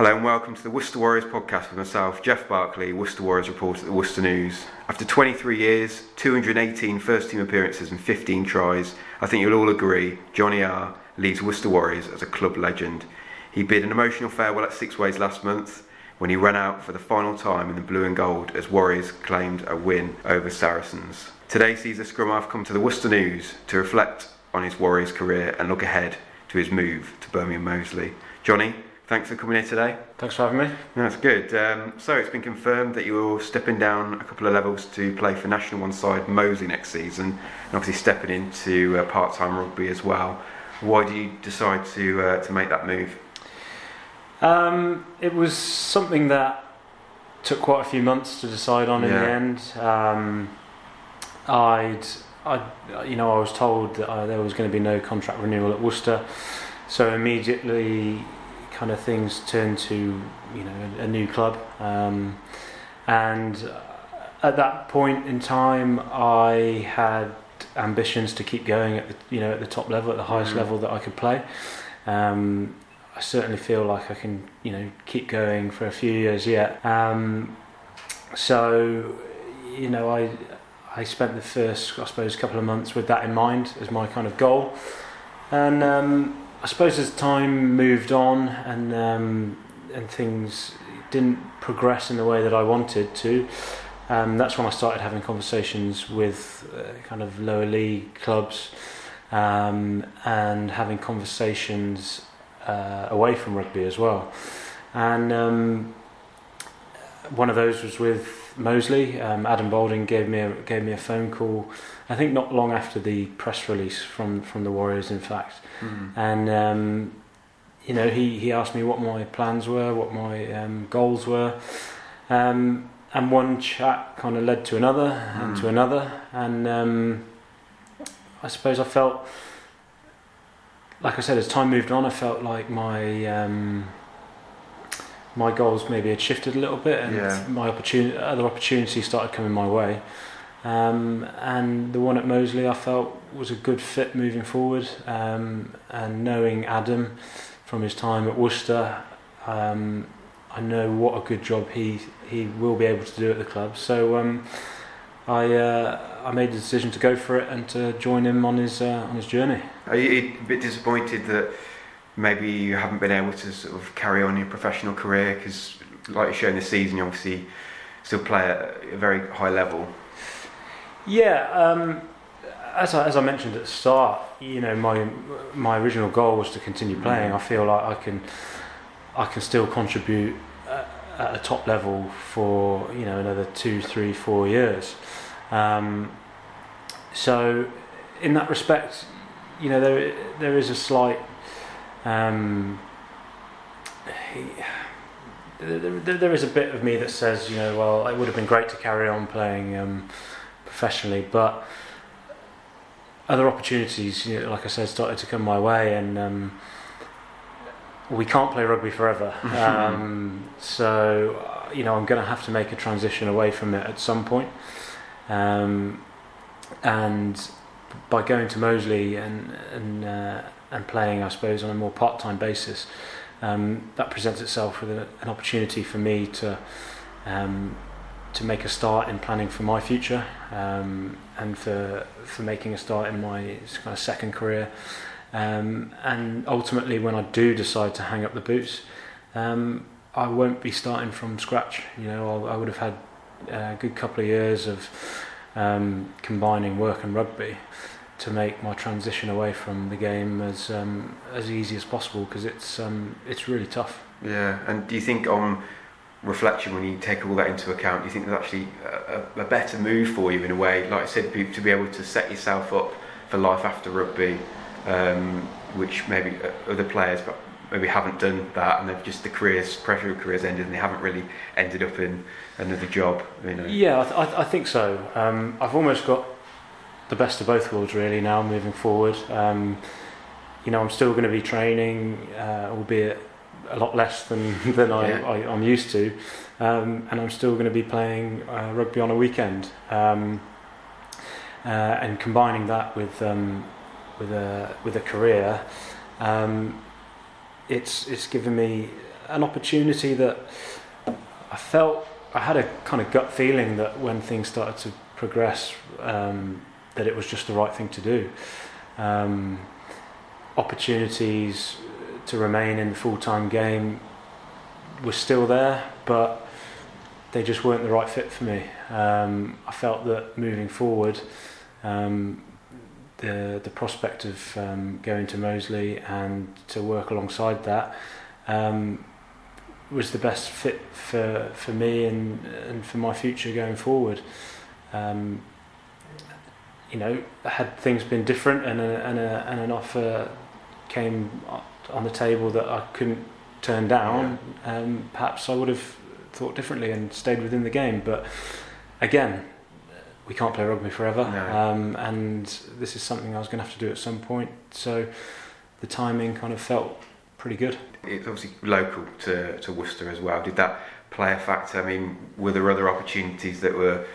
Hello and welcome to the Worcester Warriors podcast with myself, Geoff Berkeley, Worcester Warriors reporter at the Worcester News. After 23 years, 218 first team appearances and 15 tries, I think you'll all agree Jonny Arr leaves Worcester Warriors as a club legend. He bid an emotional farewell at Sixways last month when he ran out for the final time in the blue and gold as Warriors claimed a win over Saracens. Today sees the scrum half come to the Worcester News to reflect on his Warriors career and look ahead to his move to Birmingham Moseley. Jonny, Thanks for coming here today. Thanks for having me. That's good. Um, so it's been confirmed that you're stepping down a couple of levels to play for National One side Moseley next season, and obviously stepping into uh, part-time rugby as well. Why do you decide to uh, to make that move? Um, it was something that took quite a few months to decide on in the end. Um, I'd, I, you know, I was told that uh, there was going to be no contract renewal at Worcester, so immediately, kind of things turned to, you know, a, a new club, um, and at that point in time, I had ambitions to keep going at the, you know, at the top level, at the highest Mhm. level that I could play. Um, I certainly feel like I can, you know, keep going for a few years yet. Um, so, you know, I I spent the first, I suppose, couple of months with that in mind as my kind of goal, and um, I suppose as time moved on and um, and things didn't progress in the way that I wanted to. Um, that's when I started having conversations with uh, kind of lower league clubs um, and having conversations uh, away from rugby as well. And um, one of those was with Moseley. Um, Adam Balding gave me a, gave me a phone call. I think not long after the press release from from the Warriors, in fact. And um, you know, he he asked me what my plans were, what my um, goals were. Um, and one chat kind of led to another and Mm. to another, and um, I suppose I felt like I said, as time moved on, I felt like my um, my goals maybe had shifted a little bit, and Yeah. my opportunity, other opportunities started coming my way. Um, and the one at Moseley, I felt was a good fit moving forward. Um, and knowing Adam from his time at Worcester, um, I know what a good job he he will be able to do at the club. So um, I uh, I made the decision to go for it and to join him on his uh, on his journey. Are you a bit disappointed that maybe you haven't been able to sort of carry on your professional career? Because, like you showed in this season, you obviously still play at a very high level. Yeah, um, as I, as I mentioned at the start, you know, my my original goal was to continue playing. Mhm. I feel like I can I can still contribute at, at a top level for you know another two, three, four years. Um, so, in that respect, you know, there there is a slight. Um, there, there, there is a bit of me that says, you know, well, it would have been great to carry on playing um, professionally, but other opportunities, you know, like I said, started to come my way, and um, we can't play rugby forever. um, so, you know, I'm going to have to make a transition away from it at some point. Um, and by going to Moseley and and uh, and playing, I suppose, on a more part-time basis, um, that presents itself with a, an opportunity for me to um, to make a start in planning for my future um, and for for making a start in my kind of second career. Um, and ultimately, when I do decide to hang up the boots, um, I won't be starting from scratch. You know, I, I would have had a good couple of years of um, combining work and rugby to make my transition away from the game as um, as easy as possible because it's um, it's really tough. Yeah, and do you think on reflection, when you take all that into account, do you think there's actually a, a, better move for you in a way? Like I said, to be able to set yourself up for life after rugby, um, which maybe other players but maybe haven't done that, and they've just the careers, pressure of careers ended, and they haven't really ended up in another job. You know. Yeah, I, th- I, th- I think so. Um, I've almost got the best of both worlds really now moving forward. Um, you know, I'm still going to be training, uh, albeit a lot less than than I, Yeah. I, I'm used to, um, and I'm still going to be playing uh, rugby on a weekend. Um, uh, and combining that with um, with a with a career, um, it's it's given me an opportunity that I felt I had a kind of gut feeling that when things started to progress, um, that it was just the right thing to do. Um, opportunities to remain in the full time game was still there, but they just weren't the right fit for me. Um, I felt that moving forward, um, the the prospect of um, going to Moseley and to work alongside that um, was the best fit for for me and and for my future going forward. Um, you know, had things been different and a, and, a, and an offer came on the table that I couldn't turn down, yeah. um, perhaps I would have thought differently and stayed within the game. But again, we can't play rugby forever, no. um, and this is something I was going to have to do at some point. So the timing kind of felt pretty good. It's obviously local to, to Worcester as well. Did that play a factor? I mean, were there other opportunities that were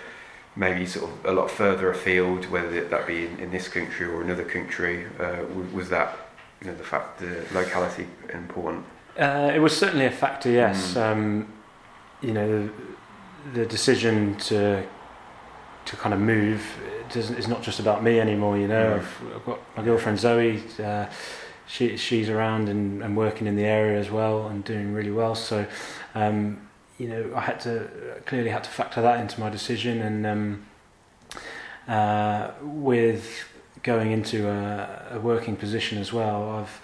maybe sort of a lot further afield, whether that be in, in this country or another country? Uh, was that you know the fact the locality important? Uh, it was certainly a factor, yes. Mm. Um, you know, the, the, decision to to kind of move is not just about me anymore. You know, mm. I've, I've, got my girlfriend Zoe. Uh, she she's around and, and working in the area as well and doing really well. So, um, you know, I had to clearly had to factor that into my decision, and um, uh, with going into a, a, working position as well, I've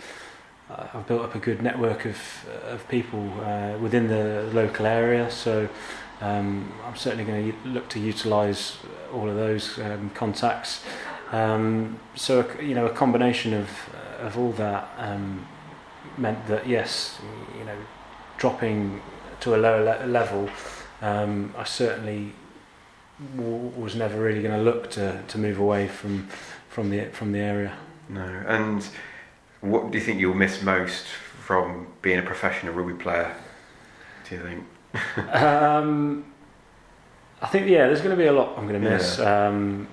I've built up a good network of of people uh, within the local area. So. Um, I'm certainly going to look to utilise all of those um, contacts. Um, so you know, a combination of of all that um, meant that yes, you know, dropping to a lower le- level, um, I certainly w- was never really going to look to to move away from from the from the area. No, and what do you think you'll miss most from being a professional rugby player? Do you think? um, I think yeah, there's going to be a lot I'm going to miss. Yeah. Um,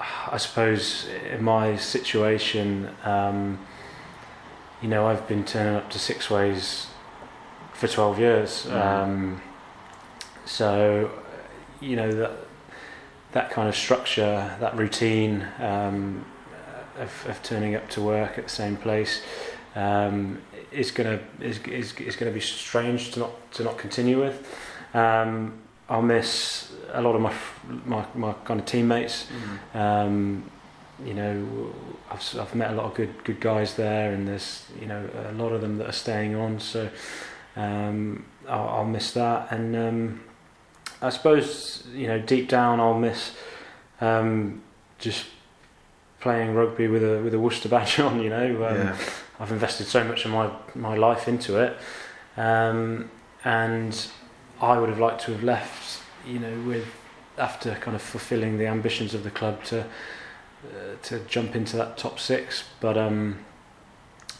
I suppose in my situation, um, you know, I've been turning up to Sixways for 12 years. Mm. Um, so, you know, that, that kind of structure, that routine um, of, of turning up to work at the same place um, is going to is, is, is going to be strange to not to not continue with. Um, I'll miss a lot of my my, my kind of teammates. Mm. Um, you know, I've, I've met a lot of good good guys there, and there's you know a lot of them that are staying on. So um, I'll, I'll, miss that, and um, I suppose you know deep down I'll miss um, just playing rugby with a with a Worcester badge on. You know, um, yeah. I've invested so much of my my life into it, um, and I would have liked to have left. You know, with after kind of fulfilling the ambitions of the club to uh, to jump into that top six. But um,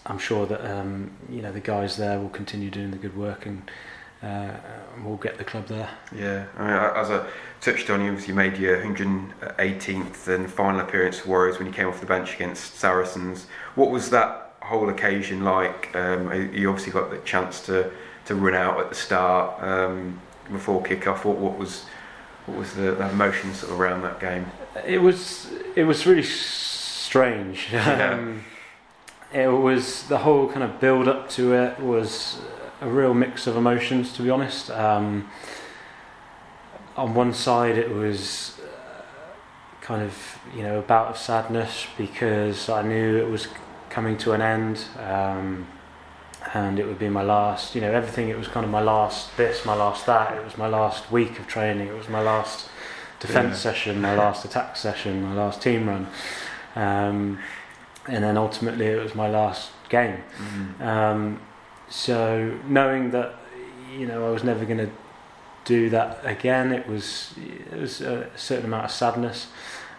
I'm sure that um, you know the guys there will continue doing the good work and. Uh, we'll get the club there. Yeah, I mean, as I touched on, you obviously made your 118th and final appearance for Warriors when you came off the bench against Saracens. What was that whole occasion like? Um, you obviously got the chance to, to run out at the start um, before kick-off. What, what was what was the, the emotions around that game? It was it was really strange. Yeah. Um, it was the whole kind of build up to it was a real mix of emotions, to be honest. Um, on one side, it was uh, kind of you know a bout of sadness because I knew it was coming to an end. Um, and it would be my last, you know, everything. It was kind of my last this, my last that. It was my last week of training. It was my last defence yeah. session, my last attack session, my last team run, um, and then ultimately it was my last game. Mm. So knowing that, you know, I was never going to do that again, it was it was a certain amount of sadness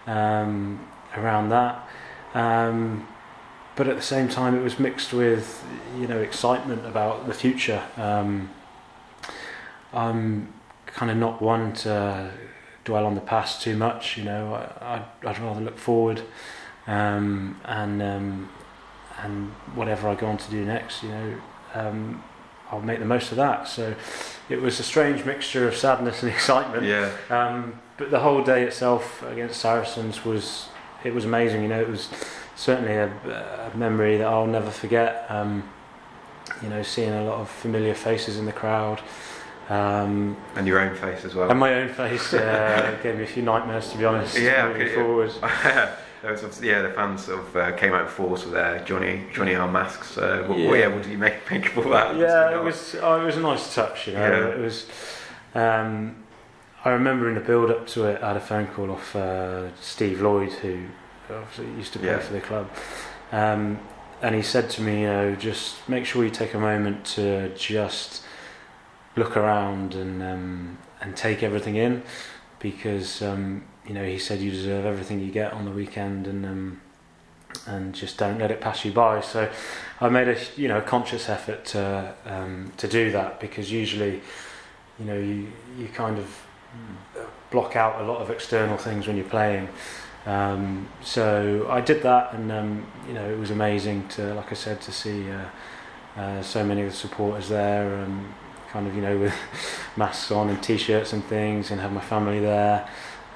um, around that. Um, but at the same time, it was mixed with you know excitement about the future. Um, I'm kind of not one to dwell on the past too much. You know, I, I'd, I'd rather look forward um, and um, and whatever I go on to do next. You know, um, I'll make the most of that. So it was a strange mixture of sadness and excitement. Yeah. Um, but the whole day itself against Saracens was it was amazing. You know, it was certainly a, a memory that I'll never forget. Um, you know, seeing a lot of familiar faces in the crowd. Um, And your own face as well. and my own face uh, gave me a few nightmares, to be honest. Yeah, moving okay. forward. there was obviously, yeah, the fans sort of uh, came out in force with their Jonny Jonny Arr masks. Uh, what, Yeah. yeah. what did you make, make of all that? Yeah, it was. Oh, it was a nice touch. You know, Yeah. it was. Um, I remember in the build up to it, I had a phone call off uh, Steve Lloyd, who obviously used to play Yeah. for the club, um, and he said to me, you know, just make sure you take a moment to just look around and um, and take everything in, because um, you know he said you deserve everything you get on the weekend, and um, and just don't let it pass you by. So I made a you know conscious effort to um, to do that because usually, you know, you you kind of block out a lot of external things when you're playing. Um, so I did that, and um, you know, it was amazing to, like I said, to see uh, uh, so many of the supporters there, and kind of you know with masks on and t-shirts and things, and have my family there.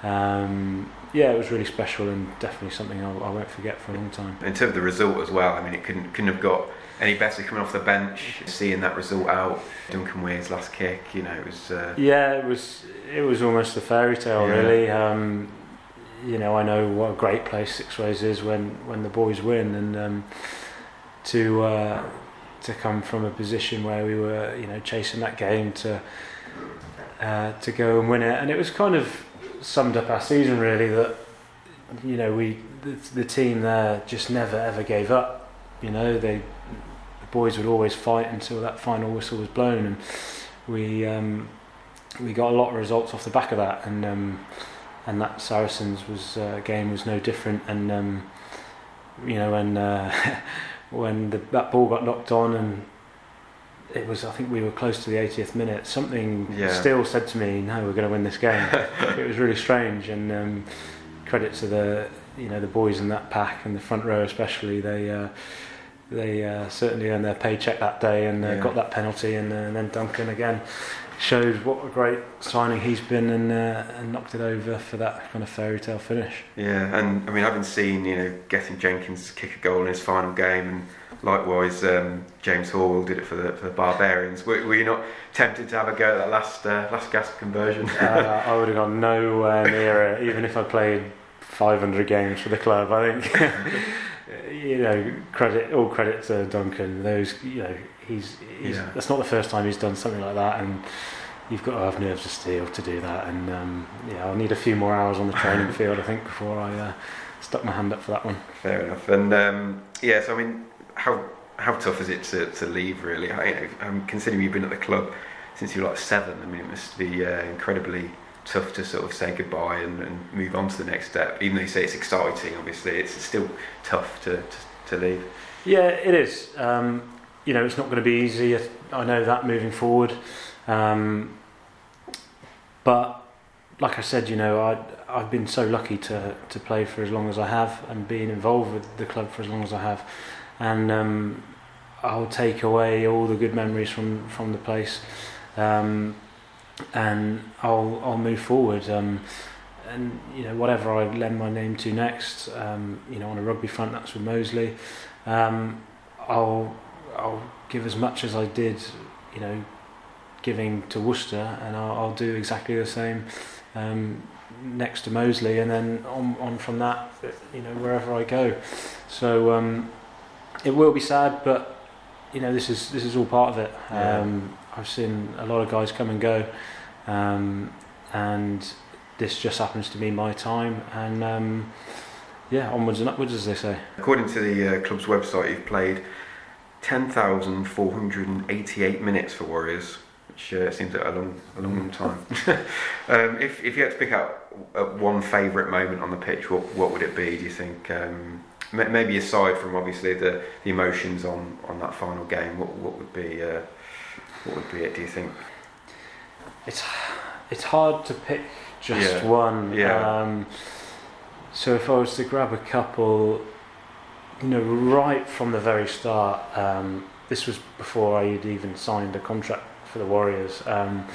Um, yeah, it was really special and definitely something I, I won't forget for a long time. In terms of the result as well, I mean, it couldn't couldn't have got any better coming off the bench, seeing that result out. Duncan Weir's last kick, you know, it was. Uh, Yeah, it was. It was almost a fairy tale, Yeah. really. Um, you know, I know what a great place Sixways is when, when the boys win, and um, to uh, to come from a position where we were, you know, chasing that game to uh, to go and win it, and it was kind of summed up our season really. That you know, we the, the team there just never ever gave up. You know, they the boys would always fight until that final whistle was blown, and we um, we got a lot of results off the back of that, and um, and that Saracens was uh, game was no different, and um, you know when uh, when the, that ball got knocked on and it was I think we were close to the 80th minute something Yeah. still said to me no we're going to win this game it was really strange and um, credit to the you know the boys in that pack and the front row especially they uh, they uh, certainly earned their paycheck that day and uh, Yeah. got that penalty and, uh, and then Duncan again showed what a great signing he's been and uh, and knocked it over for that kind of fairy tale finish. Yeah, and I mean, I've been seeing, you know, Gethin Jenkins kick a goal in his final game, and likewise, um, James Hall did it for the, for the Barbarians. Were, were you not tempted to have a go at that last uh, last gasp conversion? uh, I would have gone nowhere near it, even if I played 500 games for the club. I think, you know, credit all credit to Duncan. Those, you know, he's, he's Yeah. that's not the first time he's done something like that, and you've got to have nerves of steel to do that. And um, yeah, I'll need a few more hours on the training field, I think, before I uh, stuck my hand up for that one. Fair enough. And um, yeah, so I mean, how how tough is it to, to leave? Really, I, you know, um, considering you've been at the club since you were like seven. I mean, it must be uh, incredibly tough to sort of say goodbye and, and move on to the next step. Even though you say it's exciting, obviously, it's still tough to, to, to leave. Yeah, it is. Um, you know, it's not going to be easy. I- know that moving forward. Um, but like I said, you know, I I've been so lucky to to play for as long as I have and being involved with the club for as long as I have, and um, I'll take away all the good memories from from the place, um, and I'll I'll move forward. Um, and you know whatever I lend my name to next, um, you know on a rugby front that's with Moseley. Um, I'll I'll give as much as I did, you know, giving to Worcester, and I'll, I'll do exactly the same um, next to Moseley, and then on on from that, you know, wherever I go. So um, it will be sad, but you know, this is this is all part of it. Yeah. Um, I've seen a lot of guys come and go, um, and this just happens to be my time, and um, yeah, onwards and upwards, as they say. According to the uh, club's website, you've played 10,488 minutes for Warriors, which uh, seems like a long, a long, time. um, if, if you had to pick out uh, one favourite moment on the pitch, what, what would it be, do you think? Um, maybe aside from obviously the, the emotions on, on that final game, what, what would be uh, what would be it, do you think? It's it's hard to pick just Yeah. one. Yeah. Um, so if I was to grab a couple, you know, right from the very start, um, this was before I had even signed a contract for the Warriors. Um,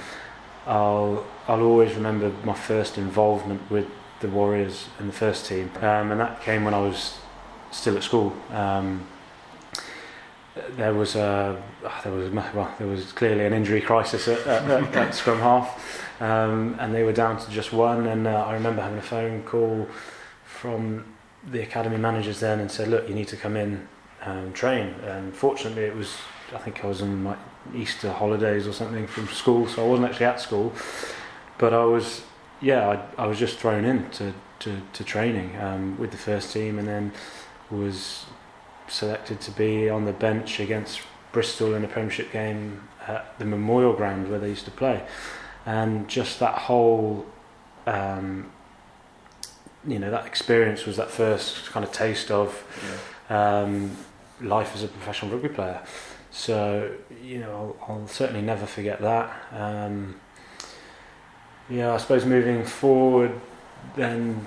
I'll I'll always remember my first involvement with the Warriors in the first team, um, and that came when I was still at school. Um, there was a there was well, there was clearly an injury crisis at, at, at scrum half, um, and they were down to just one. And uh, I remember having a phone call from the academy managers then and said, "Look, you need to come in and train." And fortunately, it was I think I was on my Easter holidays or something from school, so I wasn't actually at school, but I was yeah I, I was just thrown in to to, to training um, with the first team, and then was selected to be on the bench against Bristol in a Premiership game at the Memorial Ground where they used to play, and just that whole, um, you know, that experience was that first kind of taste of yeah. um, life as a professional rugby player. So you know, I'll, I'll certainly never forget that. Um, yeah, I suppose moving forward, then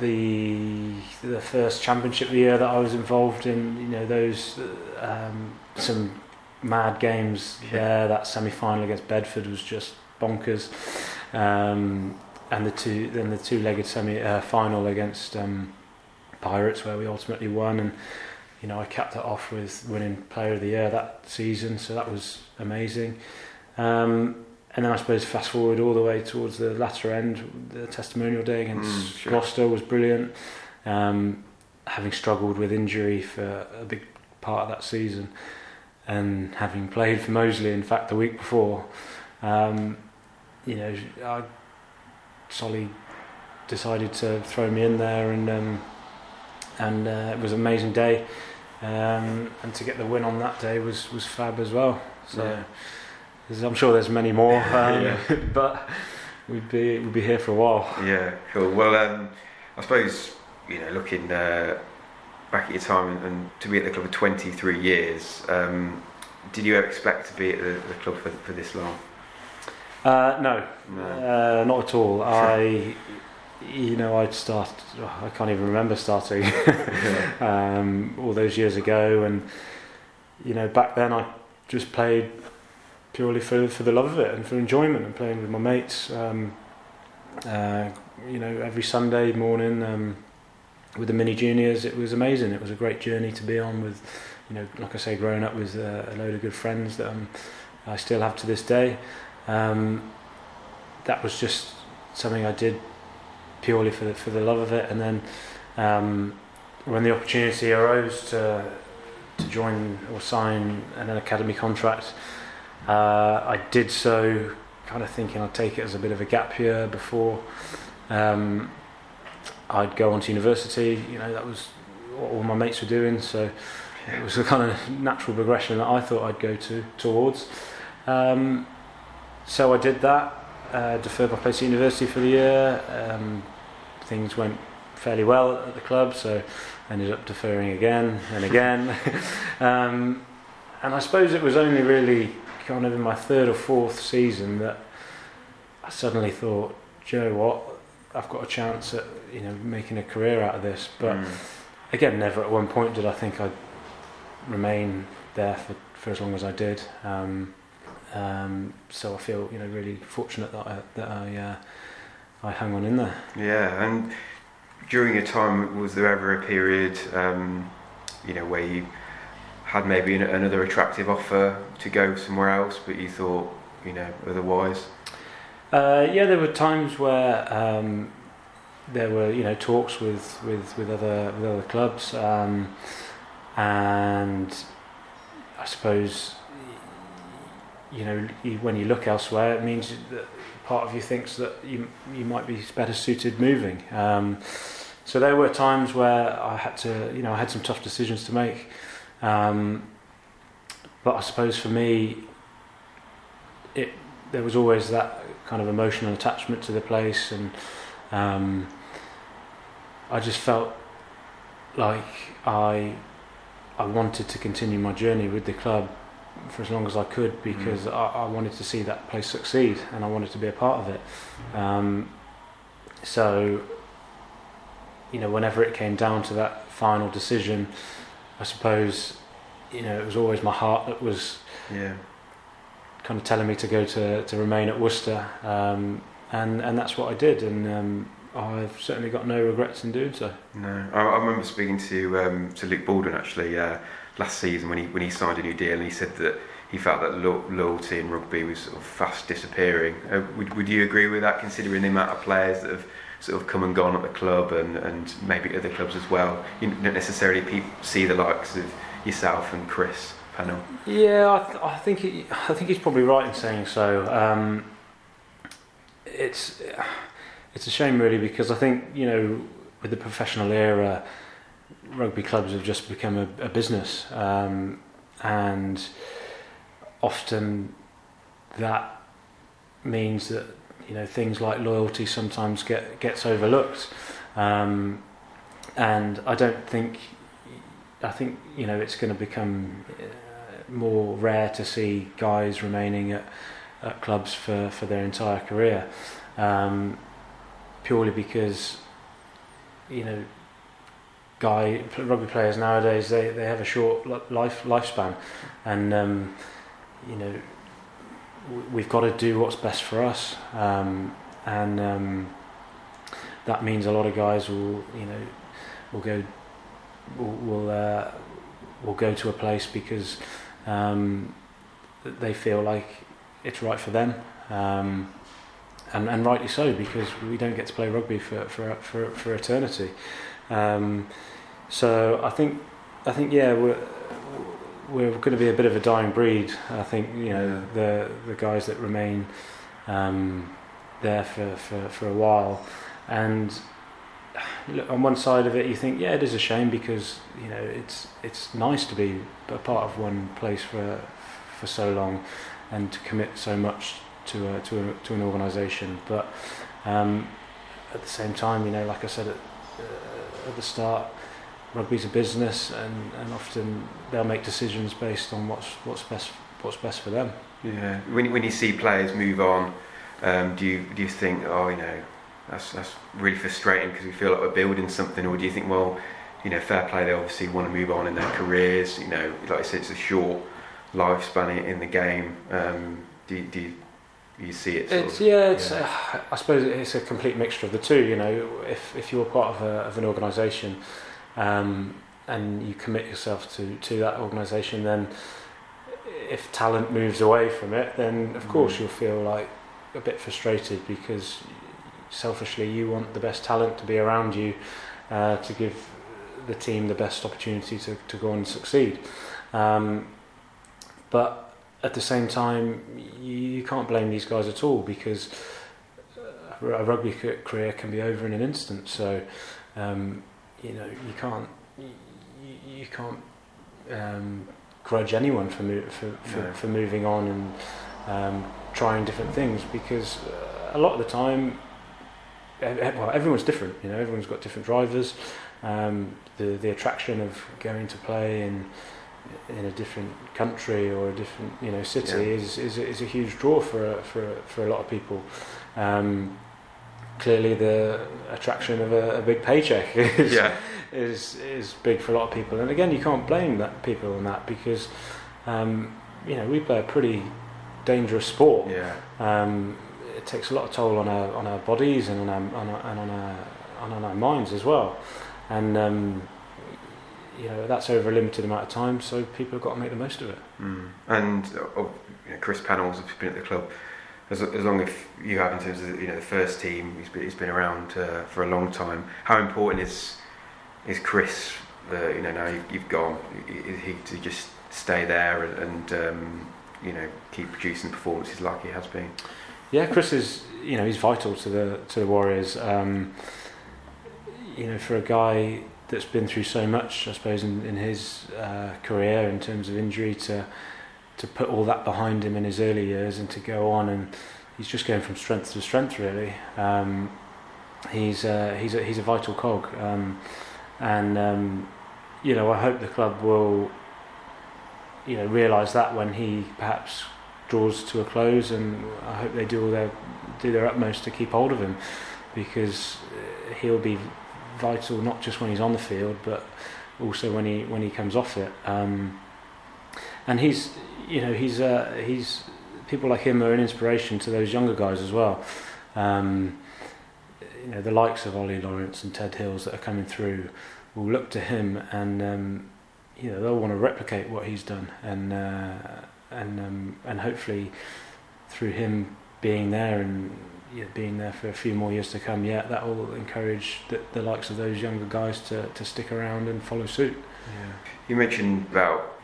the the first championship year that I was involved in, you know, those um, some mad games yeah. there. That semi final against Bedford was just bonkers, um, and the two then the two legged semi uh, final against um, Pirates where we ultimately won, and you know I capped it off with winning Player of the Year that season, so that was amazing. Um, and then I suppose fast forward all the way towards the latter end, the testimonial day against mm, sure. Gloucester was brilliant. Um, having struggled with injury for a big part of that season, and having played for Moseley, in fact, the week before, um, you know, I, Solly decided to throw me in there, and um, and uh, it was an amazing day, um, and to get the win on that day was was fab as well. So. Yeah I'm sure there's many more, um, yeah. but we'd be we'd be here for a while. Yeah, cool. Well, um, I suppose you know, looking uh, back at your time and, and, to be at the club for 23 years, um, did you ever expect to be at the, the club for, for this long? Uh, no, no. Uh, not at all. I, you know, I'd start. Oh, I can't even remember starting um, all those years ago, and you know, back then I just played purely for, for the love of it and for enjoyment and playing with my mates. Um, uh, you know, every Sunday morning um, with the mini juniors, it was amazing. It was a great journey to be on with, you know, like I say, growing up with uh, a load of good friends that um, I still have to this day. Um, that was just something I did purely for the, for the love of it. And then um, when the opportunity arose to to join or sign an academy contract, uh, I did so kind of thinking I'd take it as a bit of a gap year before um, I'd go on to university. You know, that was what all my mates were doing, so it was a kind of natural progression that I thought I'd go to towards. Um, so I did that. Uh, deferred my place at university for the year. Um, things went fairly well at the club, so ended up deferring again and again. um, and I suppose it was only really kind of in my third or fourth season that I suddenly thought, Joe, what? I've got a chance at you know making a career out of this. But mm. again, never at one point did I think I'd remain there for, for as long as I did. Um, um, so I feel you know really fortunate that I, that I uh, I hung on in there. Yeah, and during your time, was there ever a period, um, you know, where you had maybe another attractive offer to go somewhere else, but you thought, you know, otherwise? Uh, yeah, there were times where um, there were, you know, talks with, with, with other with other clubs, um, and I suppose, you know, when you look elsewhere, it means that part of you thinks that you you might be better suited moving. Um, so there were times where I had to, you know, I had some tough decisions to make. Um, but I suppose for me, it there was always that kind of emotional attachment to the place, and um, I just felt like I I wanted to continue my journey with the club for as long as I could because mm. I, I, wanted to see that place succeed and I wanted to be a part of it. Um, so, you know, whenever it came down to that final decision, I suppose you know, it was always my heart that was Yeah. kind of telling me to go to, to remain at Worcester, um, and and that's what I did, and um, I've certainly got no regrets in doing so. No, I, I remember speaking to um, to Luke Baldwin actually uh, last season when he when he signed a new deal, and he said that he felt that lo- loyalty in rugby was sort of fast disappearing. Uh, would would you agree with that, considering the amount of players that have sort of come and gone at the club, and, and maybe other clubs as well? You don't necessarily pe- see the likes of yourself and Chris Pennell. Yeah, I, th- I think I think he's probably right in saying so. Um, it's it's a shame really because I think you know with the professional era, rugby clubs have just become a, a business, um, and often that means that you know things like loyalty sometimes get gets overlooked, um, and I don't think I think you know it's going to become uh, more rare to see guys remaining at, at clubs for, for their entire career, um, purely because you know guy rugby players nowadays they, they have a short life lifespan, and um, you know we've got to do what's best for us, um, and um, that means a lot of guys will you know will go will will, uh, will go to a place because um, they feel like it's right for them, um, and and rightly so because we don't get to play rugby for for for, for eternity. Um, so I think I think yeah we're we're going to be a bit of a dying breed. I think you know the the guys that remain um, there for, for, for a while, and look, on one side of it, you think, yeah, it is a shame because you know it's it's nice to be a part of one place for for so long and to commit so much to a, to a, to an organisation. But um, at the same time, you know, like I said at, uh, at the start, rugby's a business, and, and often they'll make decisions based on what's what's best what's best for them. Yeah. When you- when you see players move on, um, do you do you think, oh, you know, that's that's really frustrating because we feel like we're building something, or do you think, well, you know, fair play, they obviously want to move on in their careers. You know, like I said, it's a short lifespan in- in the game. Um, do do you, do you see it? Sort It's of, yeah, it's yeah. Uh, I suppose it's a complete mixture of the two. You know, if if you're part of a, of an organisation, um, and you commit yourself to to that organisation, then if talent moves away from it, then of course Mhm. you'll feel like a bit frustrated because selfishly you want the best talent to be around you uh, to give the team the best opportunity to, to go on and succeed. Um, but at the same time, you, you can't blame these guys at all because a rugby career can be over in an instant. So um, you know you can't you, you can't um, grudge anyone for mo- for, for, No. for moving on and um, trying different things because uh, a lot of the time, well, everyone's different. You know, everyone's got different drivers. Um, the the attraction of going to play in in a different country or a different you know city Yeah. is, is is a huge draw for a, for a, for a lot of people. Um, clearly, the attraction of a, a big paycheck is, yeah, is is big for a lot of people. And again, you can't blame that people on that because um, you know we play a pretty dangerous sport. yeah, Um, it takes a lot of toll on our on our bodies and on our, on our, and on our and on our minds as well. And um, you know that's over a limited amount of time, so people have got to make the most of it. mm. and uh, you know, Chris Pennell's been at the club as, as long as you have in terms of you know the first team. He's been, he's been around uh, for a long time. How important is is Chris? Uh, you know now you've, gone. Is he to just stay there and, and um, you know keep producing performances like he has been? Yeah, Chris is you know he's vital to the to the Warriors. Um, you know, for a guy that's been through so much, I suppose in, in his uh, career in terms of injury to to put all that behind him in his early years and to go on and he's just going from strength to strength really. Um, he's uh, he's a, he's a vital cog, um, and um, you know I hope the club will you know realise that when he perhaps draws to a close, and I hope they do all their do their utmost to keep hold of him because uh, he'll be vital not just when he's on the field, but also when he when he comes off it. Um, and he's you know he's uh, he's people like him are an inspiration to those younger guys as well. Um, you know the likes of Ollie Lawrence and Ted Hills that are coming through will look to him and um, you know they'll want to replicate what he's done and uh, and um, and hopefully through him being there and you know, being there for a few more years to come, yeah, that will encourage the, the likes of those younger guys to, to stick around and follow suit. Yeah. You mentioned about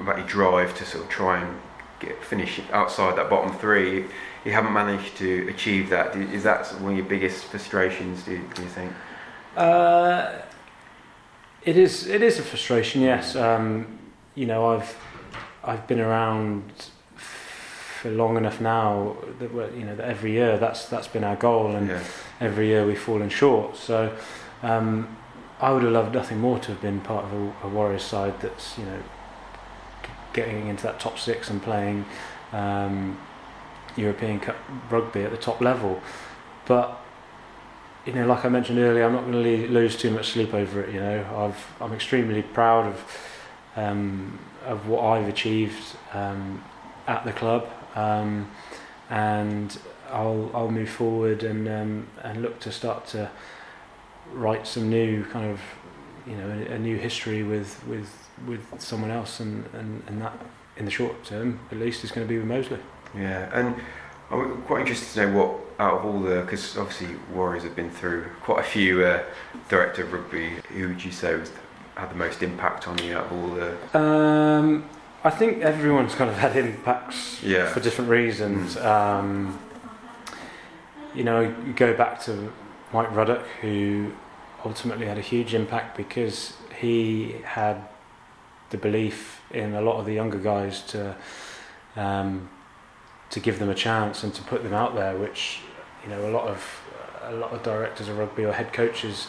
about your drive to sort of try and get finish outside that bottom three. You haven't managed to achieve that. Is that one of your biggest frustrations? Do you, do you think? Uh, it is. It is a frustration. Yes. Um, you know, I've I've been around for long enough now that you know that every year that's that's been our goal, and Yeah. every year we've fallen short. So um, I would have loved nothing more to have been part of a, a Warriors side that's you know getting into that top six and playing um, European Cup rugby at the top level. But you know, like I mentioned earlier, I'm not going to lose too much sleep over it. You know, I've I'm extremely proud of um, of what I've achieved um, at the club, um, and I'll I'll move forward and um, and look to start to write some new kind of you know a, a new history with with with someone else, and, and and that in the short term at least is going to be with Moseley. Yeah, and I'm quite interested to know what out of all the because obviously Warriors have been through quite a few uh, director of rugby. Who would you say was had the most impact on you out of all the? Um, I think everyone's kind of had impacts Yeah. for different reasons. Um, you know, you go back to Mike Ruddock, who ultimately had a huge impact because he had the belief in a lot of the younger guys to um, to give them a chance and to put them out there, which you know a lot of a lot of directors of rugby or head coaches,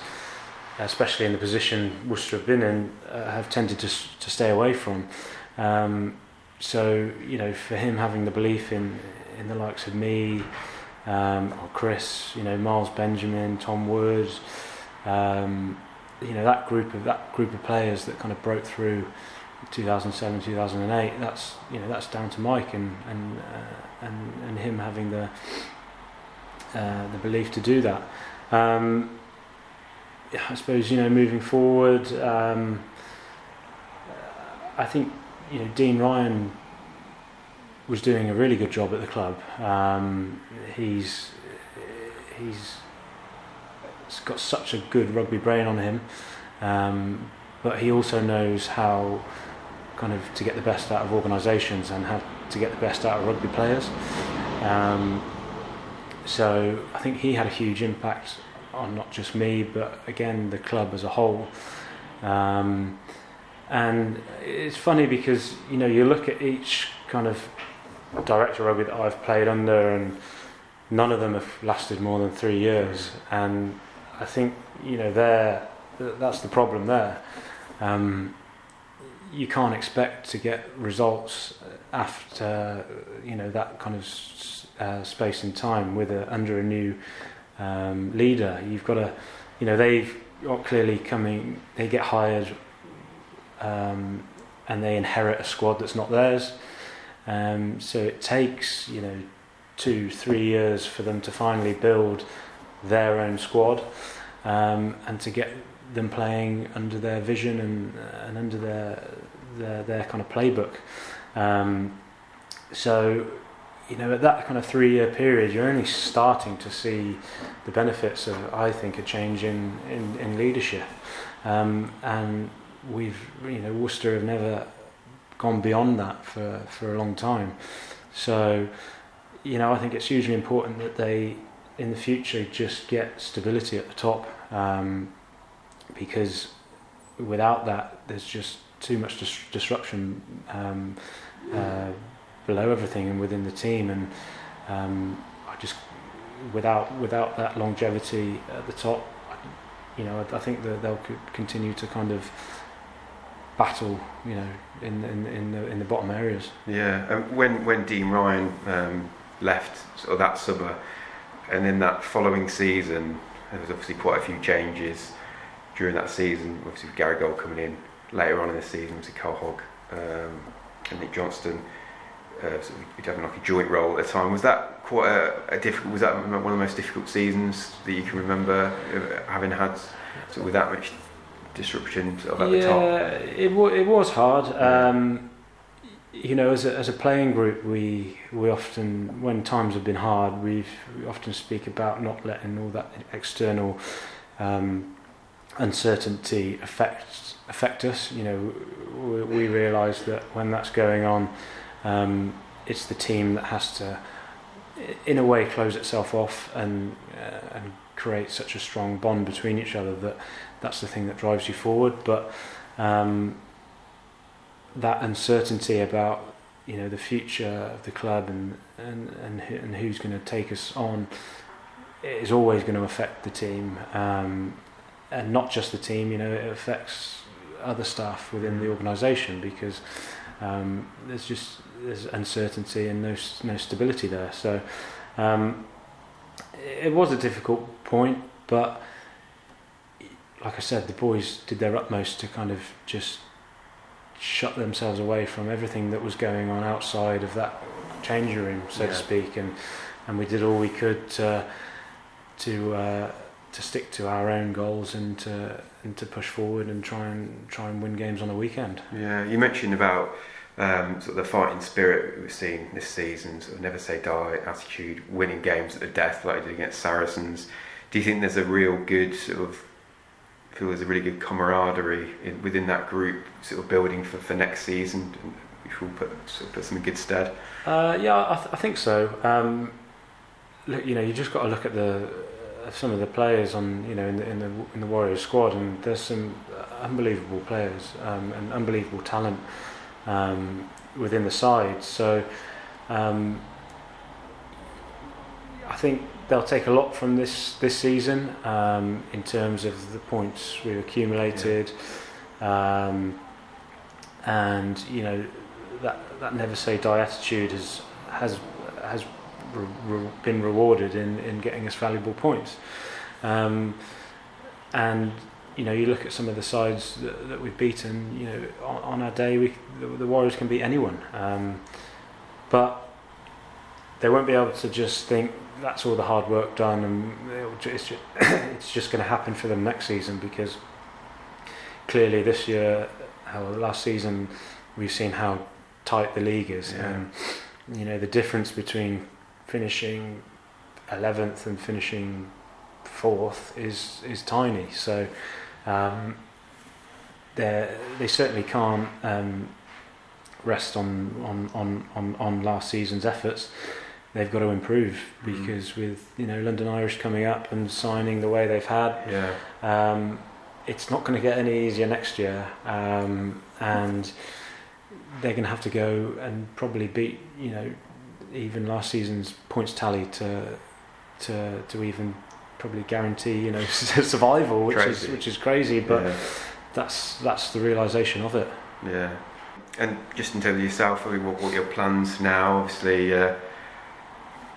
especially in the position Worcester have been in, uh, have tended to to stay away from. Um, so you know, for him having the belief in in the likes of me, um, or Chris, you know, Miles Benjamin, Tom Wood, um, you know, that group of that group of players that kind of broke through 2007, 2008. That's you know, that's down to Mike and and uh, and and him having the uh, the belief to do that. Um, I suppose you know, moving forward. Um, I think you know Dean Ryan was doing a really good job at the club. Um, he's he's he's got such a good rugby brain on him, um, but he also knows how kind of to get the best out of organisations and how to get the best out of rugby players. Um, so I think he had a huge impact on not just me, but again the club as a whole. Um, and it's funny because you know you look at each kind of director of rugby that I've played under, and none of them have lasted more than three years. And I think you know there that's the problem there. Um, you can't expect to get results after you know that kind of uh, space and time with a, under a new um, leader. You've got to, you know, they've got clearly coming. They get hired um, and they inherit a squad that's not theirs. Um, so it takes you know two, three years for them to finally build their own squad um, and to get them playing under their vision and, and under their, their their kind of playbook. Um, so you know at that kind of three year period, you're only starting to see the benefits of I think a change in in, in leadership. Um, and we've you know Worcester have never gone beyond that for for a long time. So you know I think it's hugely important that they in the future just get stability at the top um, because without that there's just too much dis- disruption um, uh, below everything and within the team. And um, I just without without that longevity at the top you know I, I think that they'll co- continue to kind of battle you know in in, in the in the bottom areas. Yeah, and when when Dean Ryan um, left sort of that summer, and then that following season, there was obviously quite a few changes during that season. Obviously, with Gary Gold coming in later on in the season, obviously Carl Hogg um, and Nick Johnston. Uh, sort of having like a joint role at the time. Was that quite a, a difficult? Was that one of the most difficult seasons that you can remember having had sort of with that much disruption sort of at yeah, the top? Yeah, it wa- it was hard. Um, you know, as a, as a playing group, we we often, when times have been hard, we've, we often speak about not letting all that external um, uncertainty affects affect us. You know, we, we realise that when that's going on, um, it's the team that has to, in a way, close itself off and uh, and create such a strong bond between each other that that's the thing that drives you forward. But um, that uncertainty about you know the future of the club and and and, and who's going to take us on is always going to affect the team, um, and not just the team. You know, it affects other staff within the organisation because um, there's just there's uncertainty and no no stability there. So um, it was a difficult point, but like I said, the boys did their utmost to kind of just shut themselves away from everything that was going on outside of that changing room, so Yeah. to speak, and and we did all we could to to uh, to stick to our own goals and to and to push forward and try and try and win games on the weekend. Yeah, you mentioned about um, sort of the fighting spirit we've seen this season, sort of never say die attitude, winning games at the death like they did against Saracens. Do you think there's a real good sort of feel there's a really good camaraderie in, within that group, sort of building for, for next season, which will put sort of put some in good stead? Uh, yeah, I, th- I think so. Um, look, you know, you just got to look at the some of the players on you know in the in the in the Warriors squad, and there's some unbelievable players um, and unbelievable talent um, within the side. So um, I think they'll take a lot from this this season um, in terms of the points we've accumulated, um, and you know that that never say die attitude has has has re- re- been rewarded in, in getting us valuable points. Um, and you know, you look at some of the sides that, that we've beaten. You know, on, on our day, we the, the Warriors can beat anyone, um, but they won't be able to just think that's all the hard work done, and it's just, it's just going to happen for them next season because clearly this year, how last season, we've seen how tight the league is, Yeah. and you know the difference between finishing 11th and finishing fourth is is tiny. So um, they they certainly can't um, rest on, on, on, on, on last season's efforts. They've got to improve Mm. because with you know London Irish coming up and signing the way they've had, Yeah, um, it's not going to get any easier next year, um, and they're going to have to go and probably beat you know even last season's points tally to to to even probably guarantee you know survival, which Crazy. is which is crazy, but yeah, that's that's the realization of it. yeah. And just in terms of yourself, I mean, what, what are your plans now? Obviously, uh,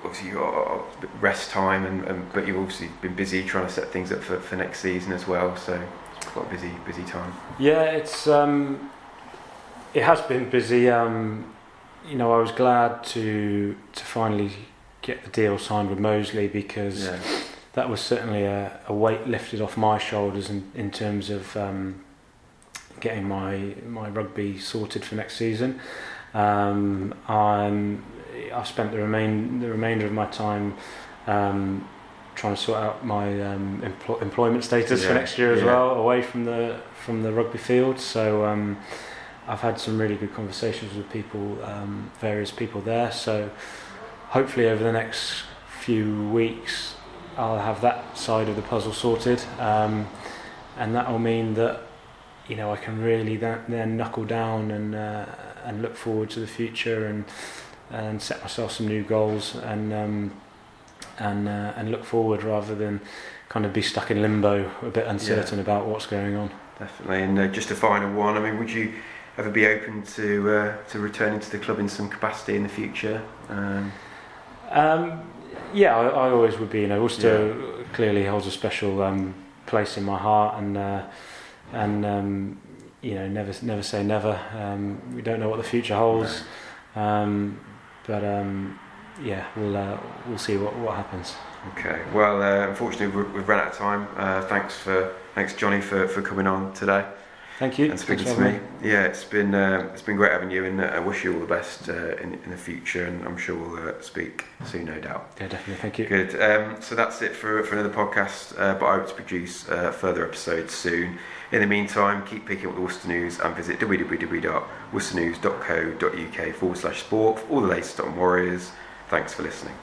obviously you got rest time, and, and but you've obviously been busy trying to set things up for, for next season as well. So it's quite a busy, busy time. Yeah, it's um, it has been busy. Um, you know, I was glad to to finally get the deal signed with Moseley because Yeah, that was certainly a, a weight lifted off my shoulders in, in terms of um, getting my my rugby sorted for next season. Um, I'm I've spent the remain the remainder of my time um, trying to sort out my um, empl- employment status for next year as yeah. well, away from the from the rugby field. So um, I've had some really good conversations with people, um, various people there. So hopefully over the next few weeks, I'll have that side of the puzzle sorted, um, and that will mean that you know I can really then, then knuckle down and uh, and look forward to the future and and set myself some new goals and um, and uh, and look forward rather than kind of be stuck in limbo, a bit uncertain about what's going on. definitely. And uh, just a final one. I mean, would you ever be open to uh, to returning to the club in some capacity in the future? Um, Um, yeah, I, I always would be. You know, Worcester clearly holds a special um, place in my heart, and uh, and um, you know, never never say never. Um, we don't know what the future holds, um, but um, yeah, we'll uh, we'll see what what happens. Okay. Well, uh, unfortunately, we've, we've run out of time. Uh, thanks for thanks Jonny for, for coming on today Thank you. and speaking Thanks to me. Yeah, it's been um, it's been great having you, and uh, I wish you all the best uh, in in the future. And I'm sure we'll uh, speak soon, no doubt. Yeah, definitely. Thank you. Good. Um, so that's it for, for another podcast, uh, but I hope to produce uh, further episodes soon. In the meantime, keep picking up the Worcester News and visit www.worcesternews.co.uk forward slash sport for all the latest on Warriors. Thanks for listening.